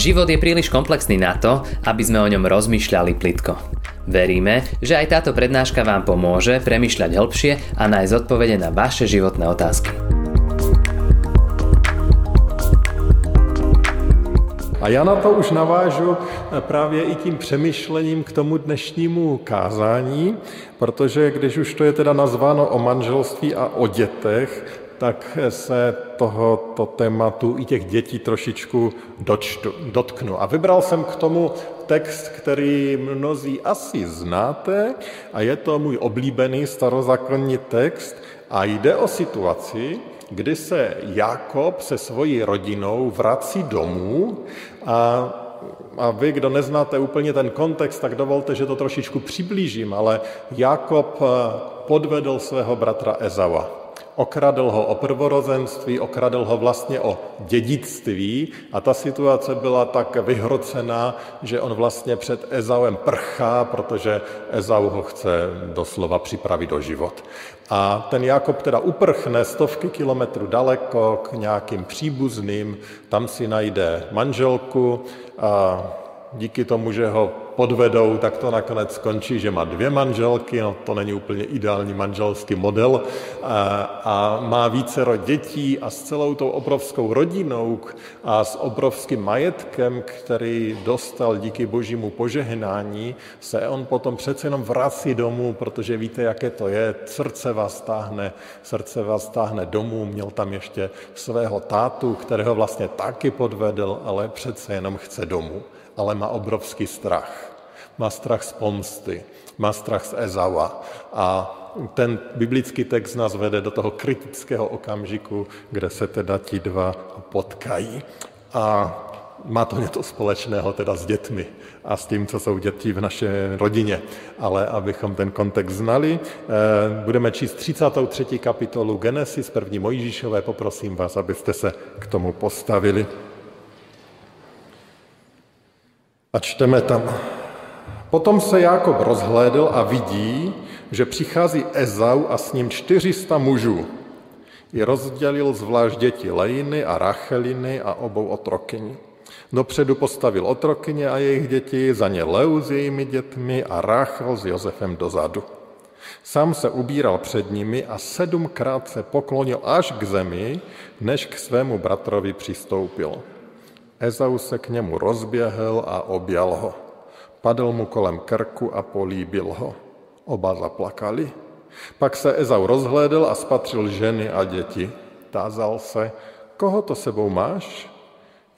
Život je príliš komplexný na to, aby sme o ňom rozmýšľali plitko. Veríme, že aj táto prednáška vám pomôže premyšľať hĺbšie a nájsť odpovede na vaše životné otázky. A já na to už navážu právě i tím přemýšlením k tomu dnešnímu kázání, protože když už to je teda nazváno o manželství a o dětech, tak se tohoto tématu i těch dětí trošičku dočtu, dotknu. A vybral jsem k tomu text, který mnozí asi znáte a je to můj oblíbený starozákonní text a jde o situaci, kdy se Jakob se svojí rodinou vrací domů a a vy, kdo neznáte úplně ten kontext, tak dovolte, že to trošičku přiblížím, ale Jakob podvedl svého bratra Ezava. Okradl ho o prvorozenství, okradl ho vlastně o dědictví a ta situace byla tak vyhrocená, že on vlastně před Ezauem prchá, protože Ezau ho chce doslova připravit do život. A ten Jakob teda uprchne stovky kilometrů daleko k nějakým příbuzným, tam si najde manželku a díky tomu, že ho podvedou, tak to nakonec skončí, že má dvě manželky, no to není úplně ideální manželský model, a, má vícero dětí a s celou tou obrovskou rodinou a s obrovským majetkem, který dostal díky božímu požehnání, se on potom přece jenom vrací domů, protože víte, jaké to je, srdce vás táhne, srdce vás táhne domů, měl tam ještě svého tátu, kterého vlastně taky podvedl, ale přece jenom chce domů ale má obrovský strach. Má strach z pomsty, má strach z Ezaua a ten biblický text nás vede do toho kritického okamžiku, kde se teda ti dva potkají. A má to něco společného teda s dětmi a s tím, co jsou děti v naší rodině. Ale abychom ten kontext znali, eh, budeme číst 33. kapitolu Genesis, první Mojžíšové. Poprosím vás, abyste se k tomu postavili. A čteme tam. Potom se Jákob rozhlédl a vidí, že přichází Ezau a s ním 400 mužů. I rozdělil zvlášť děti Lejny a Racheliny a obou otrokyni. Dopředu postavil otrokyně a jejich děti, za ně Leu s jejími dětmi a Rachel s Josefem dozadu. Sám se ubíral před nimi a sedmkrát se poklonil až k zemi, než k svému bratrovi přistoupil. Ezau se k němu rozběhl a objal ho. Padl mu kolem krku a políbil ho. Oba zaplakali. Pak se Ezau rozhlédl a spatřil ženy a děti. Tázal se, koho to sebou máš?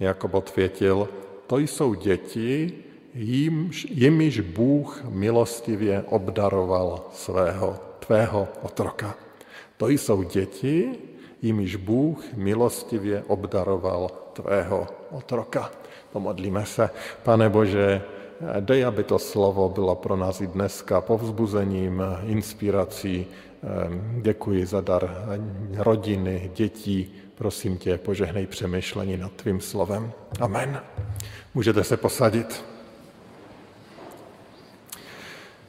Jakob odvětil, to jsou děti, jimž, jimiž Bůh milostivě obdaroval svého, tvého otroka. To jsou děti, jimiž Bůh milostivě obdaroval tvého otroka. Pomodlíme se. Pane Bože, dej, aby to slovo bylo pro nás i dneska povzbuzením, inspirací. Děkuji za dar rodiny, dětí. Prosím tě, požehnej přemýšlení nad tvým slovem. Amen. Můžete se posadit.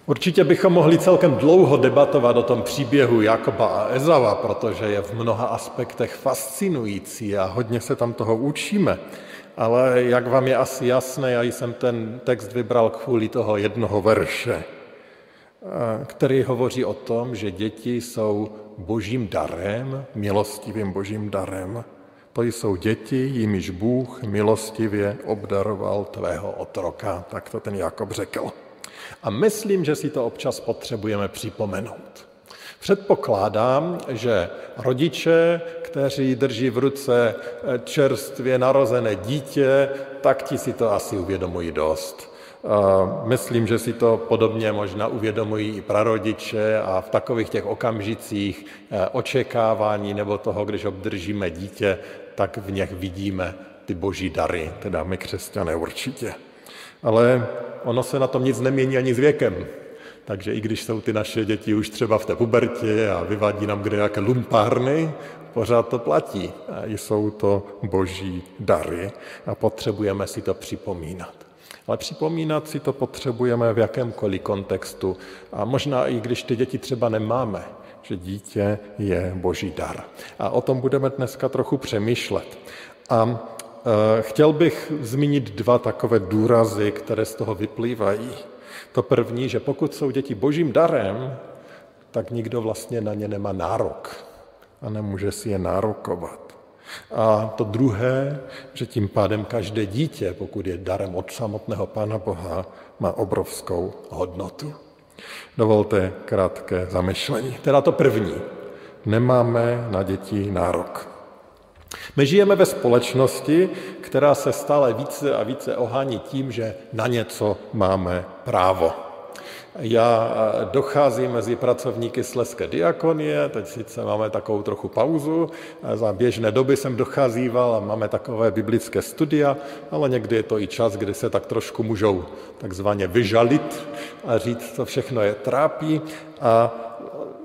Určitě bychom mohli celkem dlouho debatovat o tom příběhu Jakoba a Ezava, protože je v mnoha aspektech fascinující a hodně se tam toho učíme. Ale jak vám je asi jasné, já jsem ten text vybral kvůli toho jednoho verše, který hovoří o tom, že děti jsou božím darem, milostivým božím darem. To jsou děti, jimiž Bůh milostivě obdaroval tvého otroka, tak to ten Jakob řekl. A myslím, že si to občas potřebujeme připomenout. Předpokládám, že rodiče, kteří drží v ruce čerstvě narozené dítě, tak ti si to asi uvědomují dost. Myslím, že si to podobně možná uvědomují i prarodiče a v takových těch okamžicích eh, očekávání nebo toho, když obdržíme dítě, tak v něch vidíme ty boží dary, teda my křesťané určitě. Ale ono se na tom nic nemění ani s věkem. Takže i když jsou ty naše děti už třeba v té pubertě a vyvádí nám kde jaké lumpárny, pořád to platí. A jsou to boží dary a potřebujeme si to připomínat. Ale připomínat si to potřebujeme v jakémkoliv kontextu. A možná i když ty děti třeba nemáme, že dítě je boží dar. A o tom budeme dneska trochu přemýšlet. A chtěl bych zmínit dva takové důrazy, které z toho vyplývají. To první, že pokud jsou děti božím darem, tak nikdo vlastně na ně nemá nárok a nemůže si je nárokovat. A to druhé, že tím pádem každé dítě, pokud je darem od samotného Pána Boha, má obrovskou hodnotu. Dovolte krátké zamyšlení. Teda to první. Nemáme na děti nárok. My žijeme ve společnosti, která se stále více a více ohání tím, že na něco máme právo. Já docházím mezi pracovníky Sleské diakonie, teď sice máme takovou trochu pauzu, za běžné doby jsem docházíval a máme takové biblické studia, ale někdy je to i čas, kdy se tak trošku můžou takzvaně vyžalit a říct, co všechno je trápí. A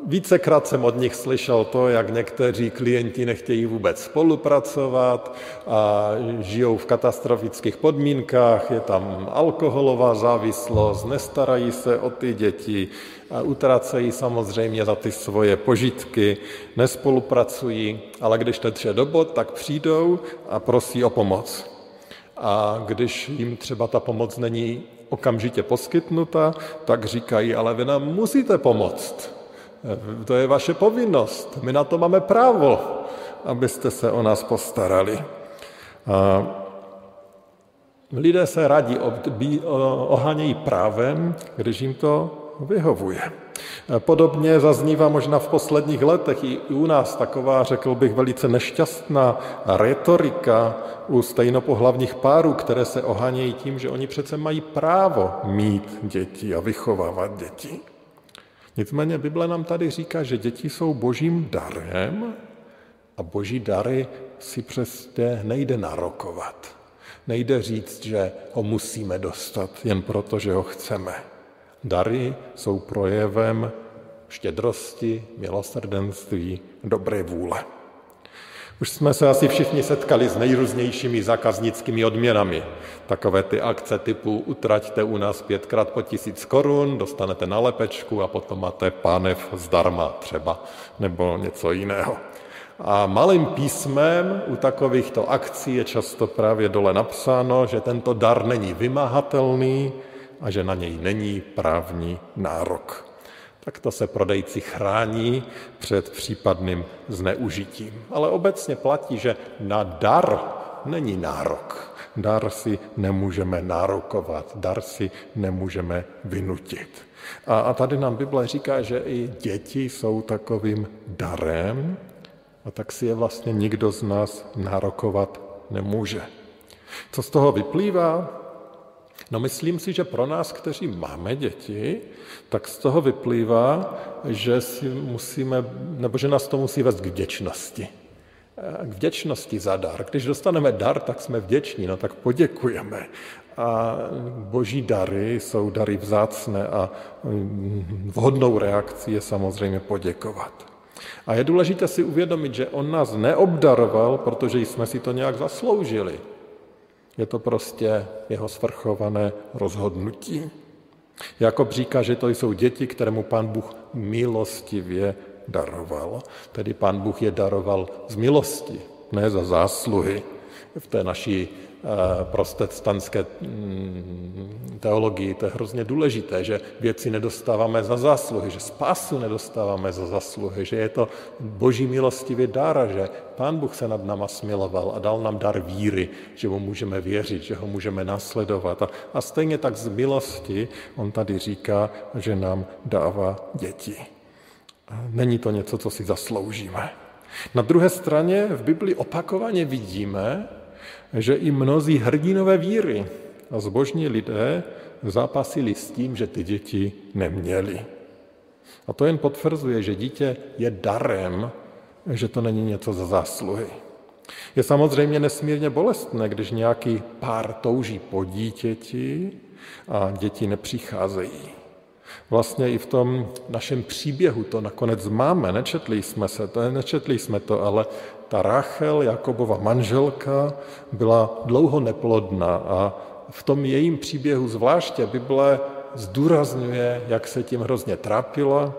Vícekrát jsem od nich slyšel to, jak někteří klienti nechtějí vůbec spolupracovat a žijou v katastrofických podmínkách, je tam alkoholová závislost, nestarají se o ty děti, a utracejí samozřejmě za ty svoje požitky, nespolupracují, ale když teče do bod, tak přijdou a prosí o pomoc. A když jim třeba ta pomoc není okamžitě poskytnuta, tak říkají, ale vy nám musíte pomoct. To je vaše povinnost. My na to máme právo, abyste se o nás postarali. A lidé se rádi ohánějí právem, když jim to vyhovuje. Podobně zaznívá možná v posledních letech i u nás taková, řekl bych, velice nešťastná retorika u stejnopohlavních párů, které se ohánějí tím, že oni přece mají právo mít děti a vychovávat děti. Nicméně Bible nám tady říká, že děti jsou božím darem a boží dary si přesně nejde narokovat. Nejde říct, že ho musíme dostat jen proto, že ho chceme. Dary jsou projevem štědrosti, milosrdenství, dobré vůle. Už jsme se asi všichni setkali s nejrůznějšími zákaznickými odměnami. Takové ty akce typu utraťte u nás pětkrát po tisíc korun, dostanete na lepečku a potom máte pánev zdarma třeba, nebo něco jiného. A malým písmem u takovýchto akcí je často právě dole napsáno, že tento dar není vymahatelný a že na něj není právní nárok tak to se prodejci chrání před případným zneužitím. Ale obecně platí, že na dar není nárok. Dar si nemůžeme nárokovat, dar si nemůžeme vynutit. A, a tady nám Bible říká, že i děti jsou takovým darem, a tak si je vlastně nikdo z nás nárokovat nemůže. Co z toho vyplývá? No myslím si, že pro nás, kteří máme děti, tak z toho vyplývá, že si musíme, nebo že nás to musí vést k vděčnosti. K vděčnosti za dar. Když dostaneme dar, tak jsme vděční, no tak poděkujeme. A boží dary jsou dary vzácné a vhodnou reakcí je samozřejmě poděkovat. A je důležité si uvědomit, že on nás neobdaroval, protože jsme si to nějak zasloužili. Je to prostě jeho svrchované rozhodnutí. Jakob říká, že to jsou děti, kterému pán Bůh milostivě daroval. Tedy pán Bůh je daroval z milosti, ne za zásluhy. V té naší protestantské mm, teologii. To je hrozně důležité, že věci nedostáváme za zásluhy, že spásu nedostáváme za zásluhy, že je to boží milostivý dar, že Pán Bůh se nad náma smiloval a dal nám dar víry, že mu můžeme věřit, že ho můžeme nasledovat. A, a stejně tak z milosti on tady říká, že nám dává děti. Není to něco, co si zasloužíme. Na druhé straně v Biblii opakovaně vidíme, že i mnozí hrdinové víry a zbožní lidé zápasili s tím, že ty děti neměli. A to jen potvrzuje, že dítě je darem, že to není něco za zásluhy. Je samozřejmě nesmírně bolestné, když nějaký pár touží po dítěti a děti nepřicházejí. Vlastně i v tom našem příběhu to nakonec máme, nečetli jsme se to, nečetli jsme to, ale ta Rachel, Jakobova manželka, byla dlouho neplodná a v tom jejím příběhu zvláště Bible zdůrazňuje, jak se tím hrozně trápila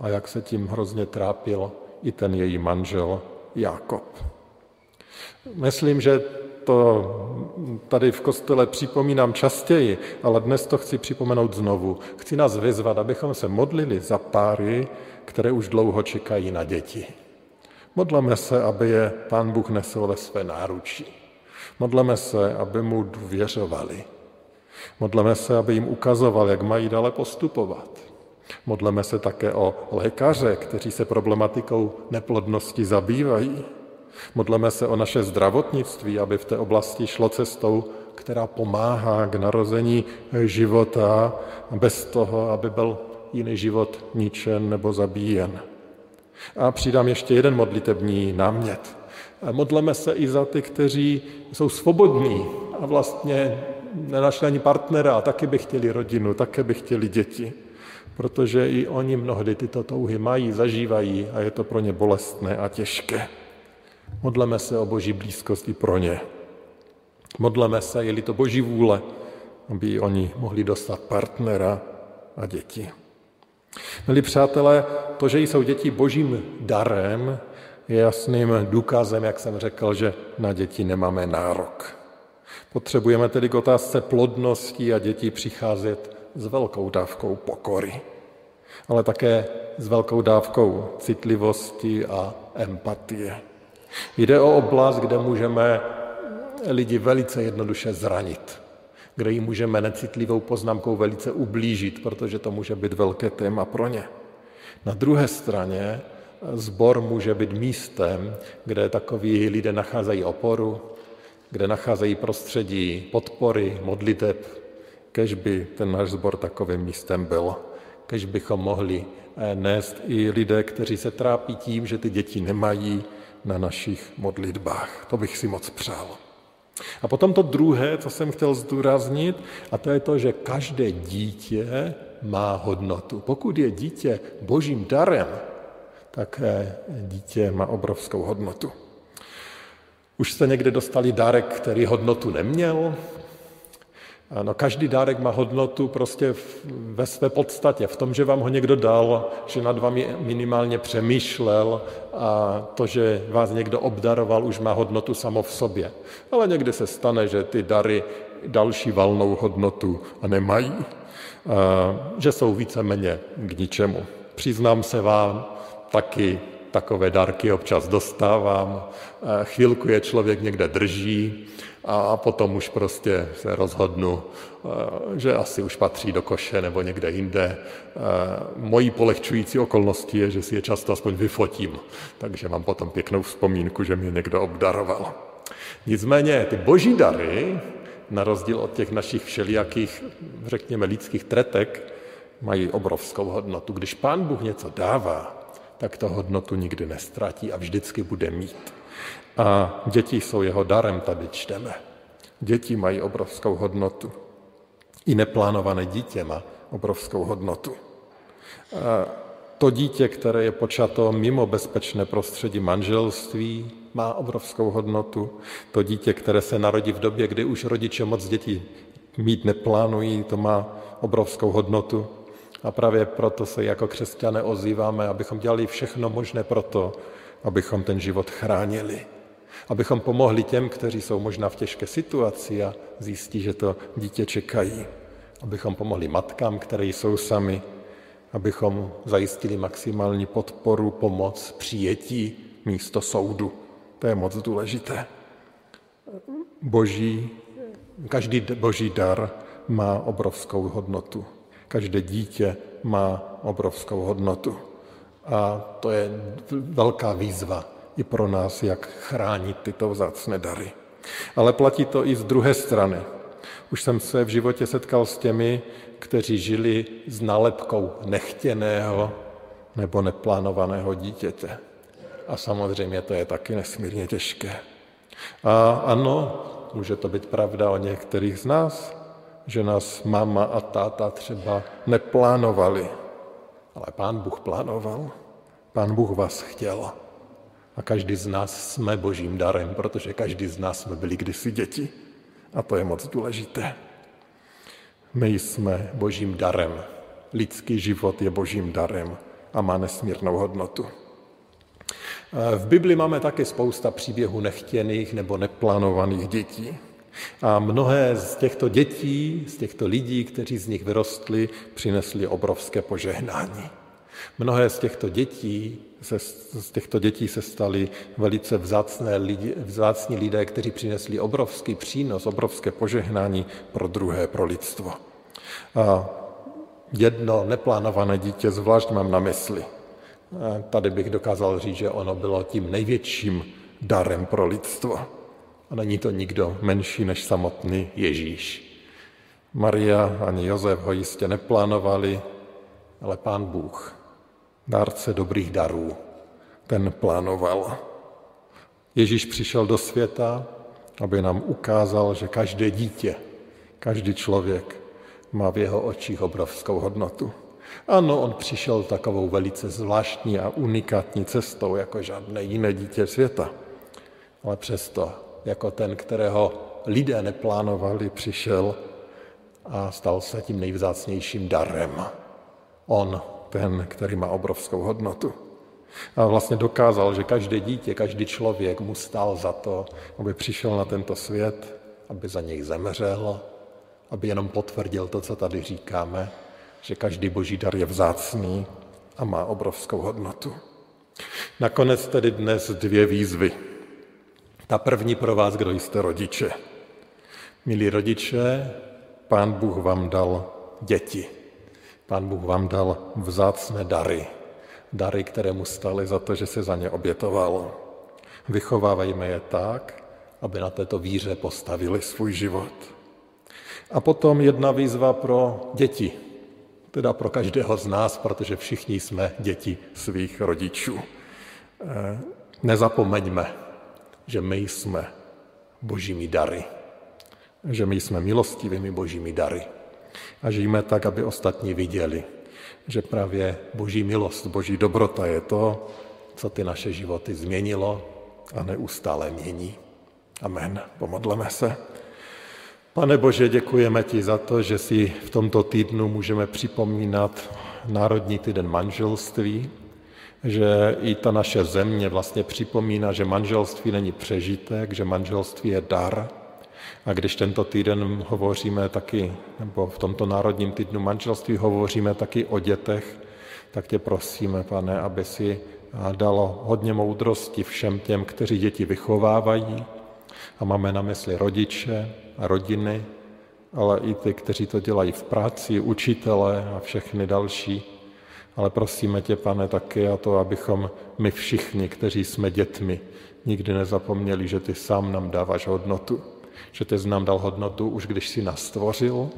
a jak se tím hrozně trápil i ten její manžel Jakob. Myslím, že to tady v kostele připomínám častěji, ale dnes to chci připomenout znovu. Chci nás vyzvat, abychom se modlili za páry, které už dlouho čekají na děti. Modleme se, aby je Pán Bůh nesl ve své náručí. Modleme se, aby mu důvěřovali. Modleme se, aby jim ukazoval, jak mají dále postupovat. Modleme se také o lékaře, kteří se problematikou neplodnosti zabývají. Modleme se o naše zdravotnictví, aby v té oblasti šlo cestou, která pomáhá k narození života, bez toho, aby byl jiný život ničen nebo zabíjen. A přidám ještě jeden modlitební námět. Modleme se i za ty, kteří jsou svobodní a vlastně nenašli ani partnera a taky by chtěli rodinu, také by chtěli děti. Protože i oni mnohdy tyto touhy mají, zažívají a je to pro ně bolestné a těžké. Modleme se o boží blízkost i pro ně. Modleme se, je-li to boží vůle, aby oni mohli dostat partnera a děti. Milí přátelé, to, že jsou děti božím darem, je jasným důkazem, jak jsem řekl, že na děti nemáme nárok. Potřebujeme tedy k otázce plodnosti a dětí přicházet s velkou dávkou pokory, ale také s velkou dávkou citlivosti a empatie. Jde o oblast, kde můžeme lidi velice jednoduše zranit, kde jim můžeme necitlivou poznámkou velice ublížit, protože to může být velké téma pro ně. Na druhé straně zbor může být místem, kde takoví lidé nacházejí oporu, kde nacházejí prostředí podpory, modliteb, kež by ten náš zbor takovým místem byl, kež bychom mohli eh, nést i lidé, kteří se trápí tím, že ty děti nemají na našich modlitbách. To bych si moc přál. A potom to druhé, co jsem chtěl zdůraznit, a to je to, že každé dítě má hodnotu. Pokud je dítě božím darem, tak eh, dítě má obrovskou hodnotu. Už jste někde dostali dárek, který hodnotu neměl? No, každý dárek má hodnotu prostě ve své podstatě, v tom, že vám ho někdo dal, že nad vámi minimálně přemýšlel a to, že vás někdo obdaroval, už má hodnotu samo v sobě. Ale někdy se stane, že ty dary další valnou hodnotu a nemají, a, že jsou víceméně k ničemu. Přiznám se vám, taky takové dárky občas dostávám, chvilku je člověk někde drží a potom už prostě se rozhodnu, že asi už patří do koše nebo někde jinde. Mojí polehčující okolností je, že si je často aspoň vyfotím, takže mám potom pěknou vzpomínku, že mě někdo obdaroval. Nicméně ty boží dary, na rozdíl od těch našich všelijakých, řekněme, lidských tretek, mají obrovskou hodnotu. Když pán Bůh něco dává, tak to hodnotu nikdy nestratí a vždycky bude mít. A děti jsou jeho darem, tady čteme. Děti mají obrovskou hodnotu. I neplánované dítě má obrovskou hodnotu. A to dítě, které je počato mimo bezpečné prostředí manželství, má obrovskou hodnotu. To dítě, které se narodí v době, kdy už rodiče moc dětí mít neplánují, to má obrovskou hodnotu. A právě proto se jako křesťané ozýváme, abychom dělali všechno možné pro to, abychom ten život chránili. Abychom pomohli těm, kteří jsou možná v těžké situaci a zjistí, že to dítě čekají. Abychom pomohli matkám, které jsou sami. Abychom zajistili maximální podporu, pomoc, přijetí místo soudu. To je moc důležité. Boží, každý boží dar má obrovskou hodnotu. Každé dítě má obrovskou hodnotu. A to je velká výzva i pro nás, jak chránit tyto vzácné dary. Ale platí to i z druhé strany. Už jsem se v životě setkal s těmi, kteří žili s nálepkou nechtěného nebo neplánovaného dítěte. A samozřejmě to je taky nesmírně těžké. A ano, může to být pravda o některých z nás, že nás máma a táta třeba neplánovali, ale pán Bůh plánoval, pán Bůh vás chtěl. A každý z nás jsme božím darem, protože každý z nás jsme byli kdysi děti. A to je moc důležité. My jsme božím darem. Lidský život je božím darem a má nesmírnou hodnotu. V Bibli máme také spousta příběhů nechtěných nebo neplánovaných dětí. A mnohé z těchto dětí, z těchto lidí, kteří z nich vyrostli, přinesli obrovské požehnání. Mnohé z těchto dětí se, z těchto dětí se stali velice vzácné lidi, vzácní lidé, kteří přinesli obrovský přínos, obrovské požehnání pro druhé, pro lidstvo. A jedno neplánované dítě zvlášť mám na mysli. A tady bych dokázal říct, že ono bylo tím největším darem pro lidstvo. A není to nikdo menší než samotný Ježíš. Maria ani Josef ho jistě neplánovali, ale pán Bůh, dárce dobrých darů, ten plánoval. Ježíš přišel do světa, aby nám ukázal, že každé dítě, každý člověk má v jeho očích obrovskou hodnotu. Ano, on přišel takovou velice zvláštní a unikátní cestou, jako žádné jiné dítě světa. Ale přesto, jako ten, kterého lidé neplánovali, přišel a stal se tím nejvzácnějším darem. On, ten, který má obrovskou hodnotu. A vlastně dokázal, že každé dítě, každý člověk mu stál za to, aby přišel na tento svět, aby za něj zemřel, aby jenom potvrdil to, co tady říkáme, že každý boží dar je vzácný a má obrovskou hodnotu. Nakonec tedy dnes dvě výzvy. Ta první pro vás, kdo jste rodiče. Milí rodiče, pán Bůh vám dal děti. Pán Bůh vám dal vzácné dary. Dary, které mu staly za to, že se za ně obětoval. Vychovávejme je tak, aby na této víře postavili svůj život. A potom jedna výzva pro děti, teda pro každého z nás, protože všichni jsme děti svých rodičů. Eh, nezapomeňme, že my jsme božími dary, že my jsme milostivými božími dary a žijeme tak, aby ostatní viděli, že právě boží milost, boží dobrota je to, co ty naše životy změnilo a neustále mění. Amen. Pomodleme se. Pane Bože, děkujeme ti za to, že si v tomto týdnu můžeme připomínat Národní týden manželství, že i ta naše země vlastně připomíná, že manželství není přežitek, že manželství je dar. A když tento týden hovoříme taky, nebo v tomto Národním týdnu manželství hovoříme taky o dětech, tak tě prosíme, pane, aby si dalo hodně moudrosti všem těm, kteří děti vychovávají, a máme na mysli rodiče a rodiny, ale i ty, kteří to dělají v práci, učitele a všechny další. Ale prosíme tě, pane, taky a to, abychom my všichni, kteří jsme dětmi, nikdy nezapomněli, že ty sám nám dáváš hodnotu. Že ty jsi nám dal hodnotu už když jsi nás stvořil,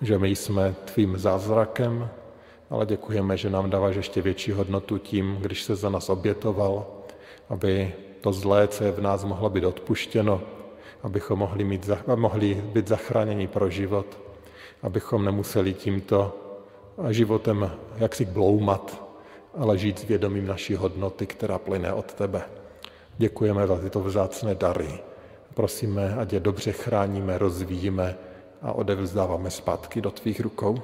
že my jsme tvým zázrakem, ale děkujeme, že nám dáváš ještě větší hodnotu tím, když se za nás obětoval, aby to zlé, co je v nás, mohlo být odpuštěno, abychom mohli, mít, mohli být zachráněni pro život, abychom nemuseli tímto životem jaksi bloumat, ale žít s vědomím naší hodnoty, která plyne od tebe. Děkujeme za tyto vzácné dary. Prosíme, ať je dobře chráníme, rozvíjíme a odevzdáváme zpátky do tvých rukou.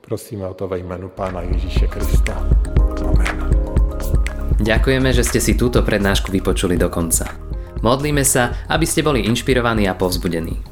Prosíme o to ve jménu Pána Ježíše Krista. Amen. Ďakujeme, že ste si túto prednášku vypočuli do konca. Modlíme sa, aby ste boli inšpirovaní a povzbudení.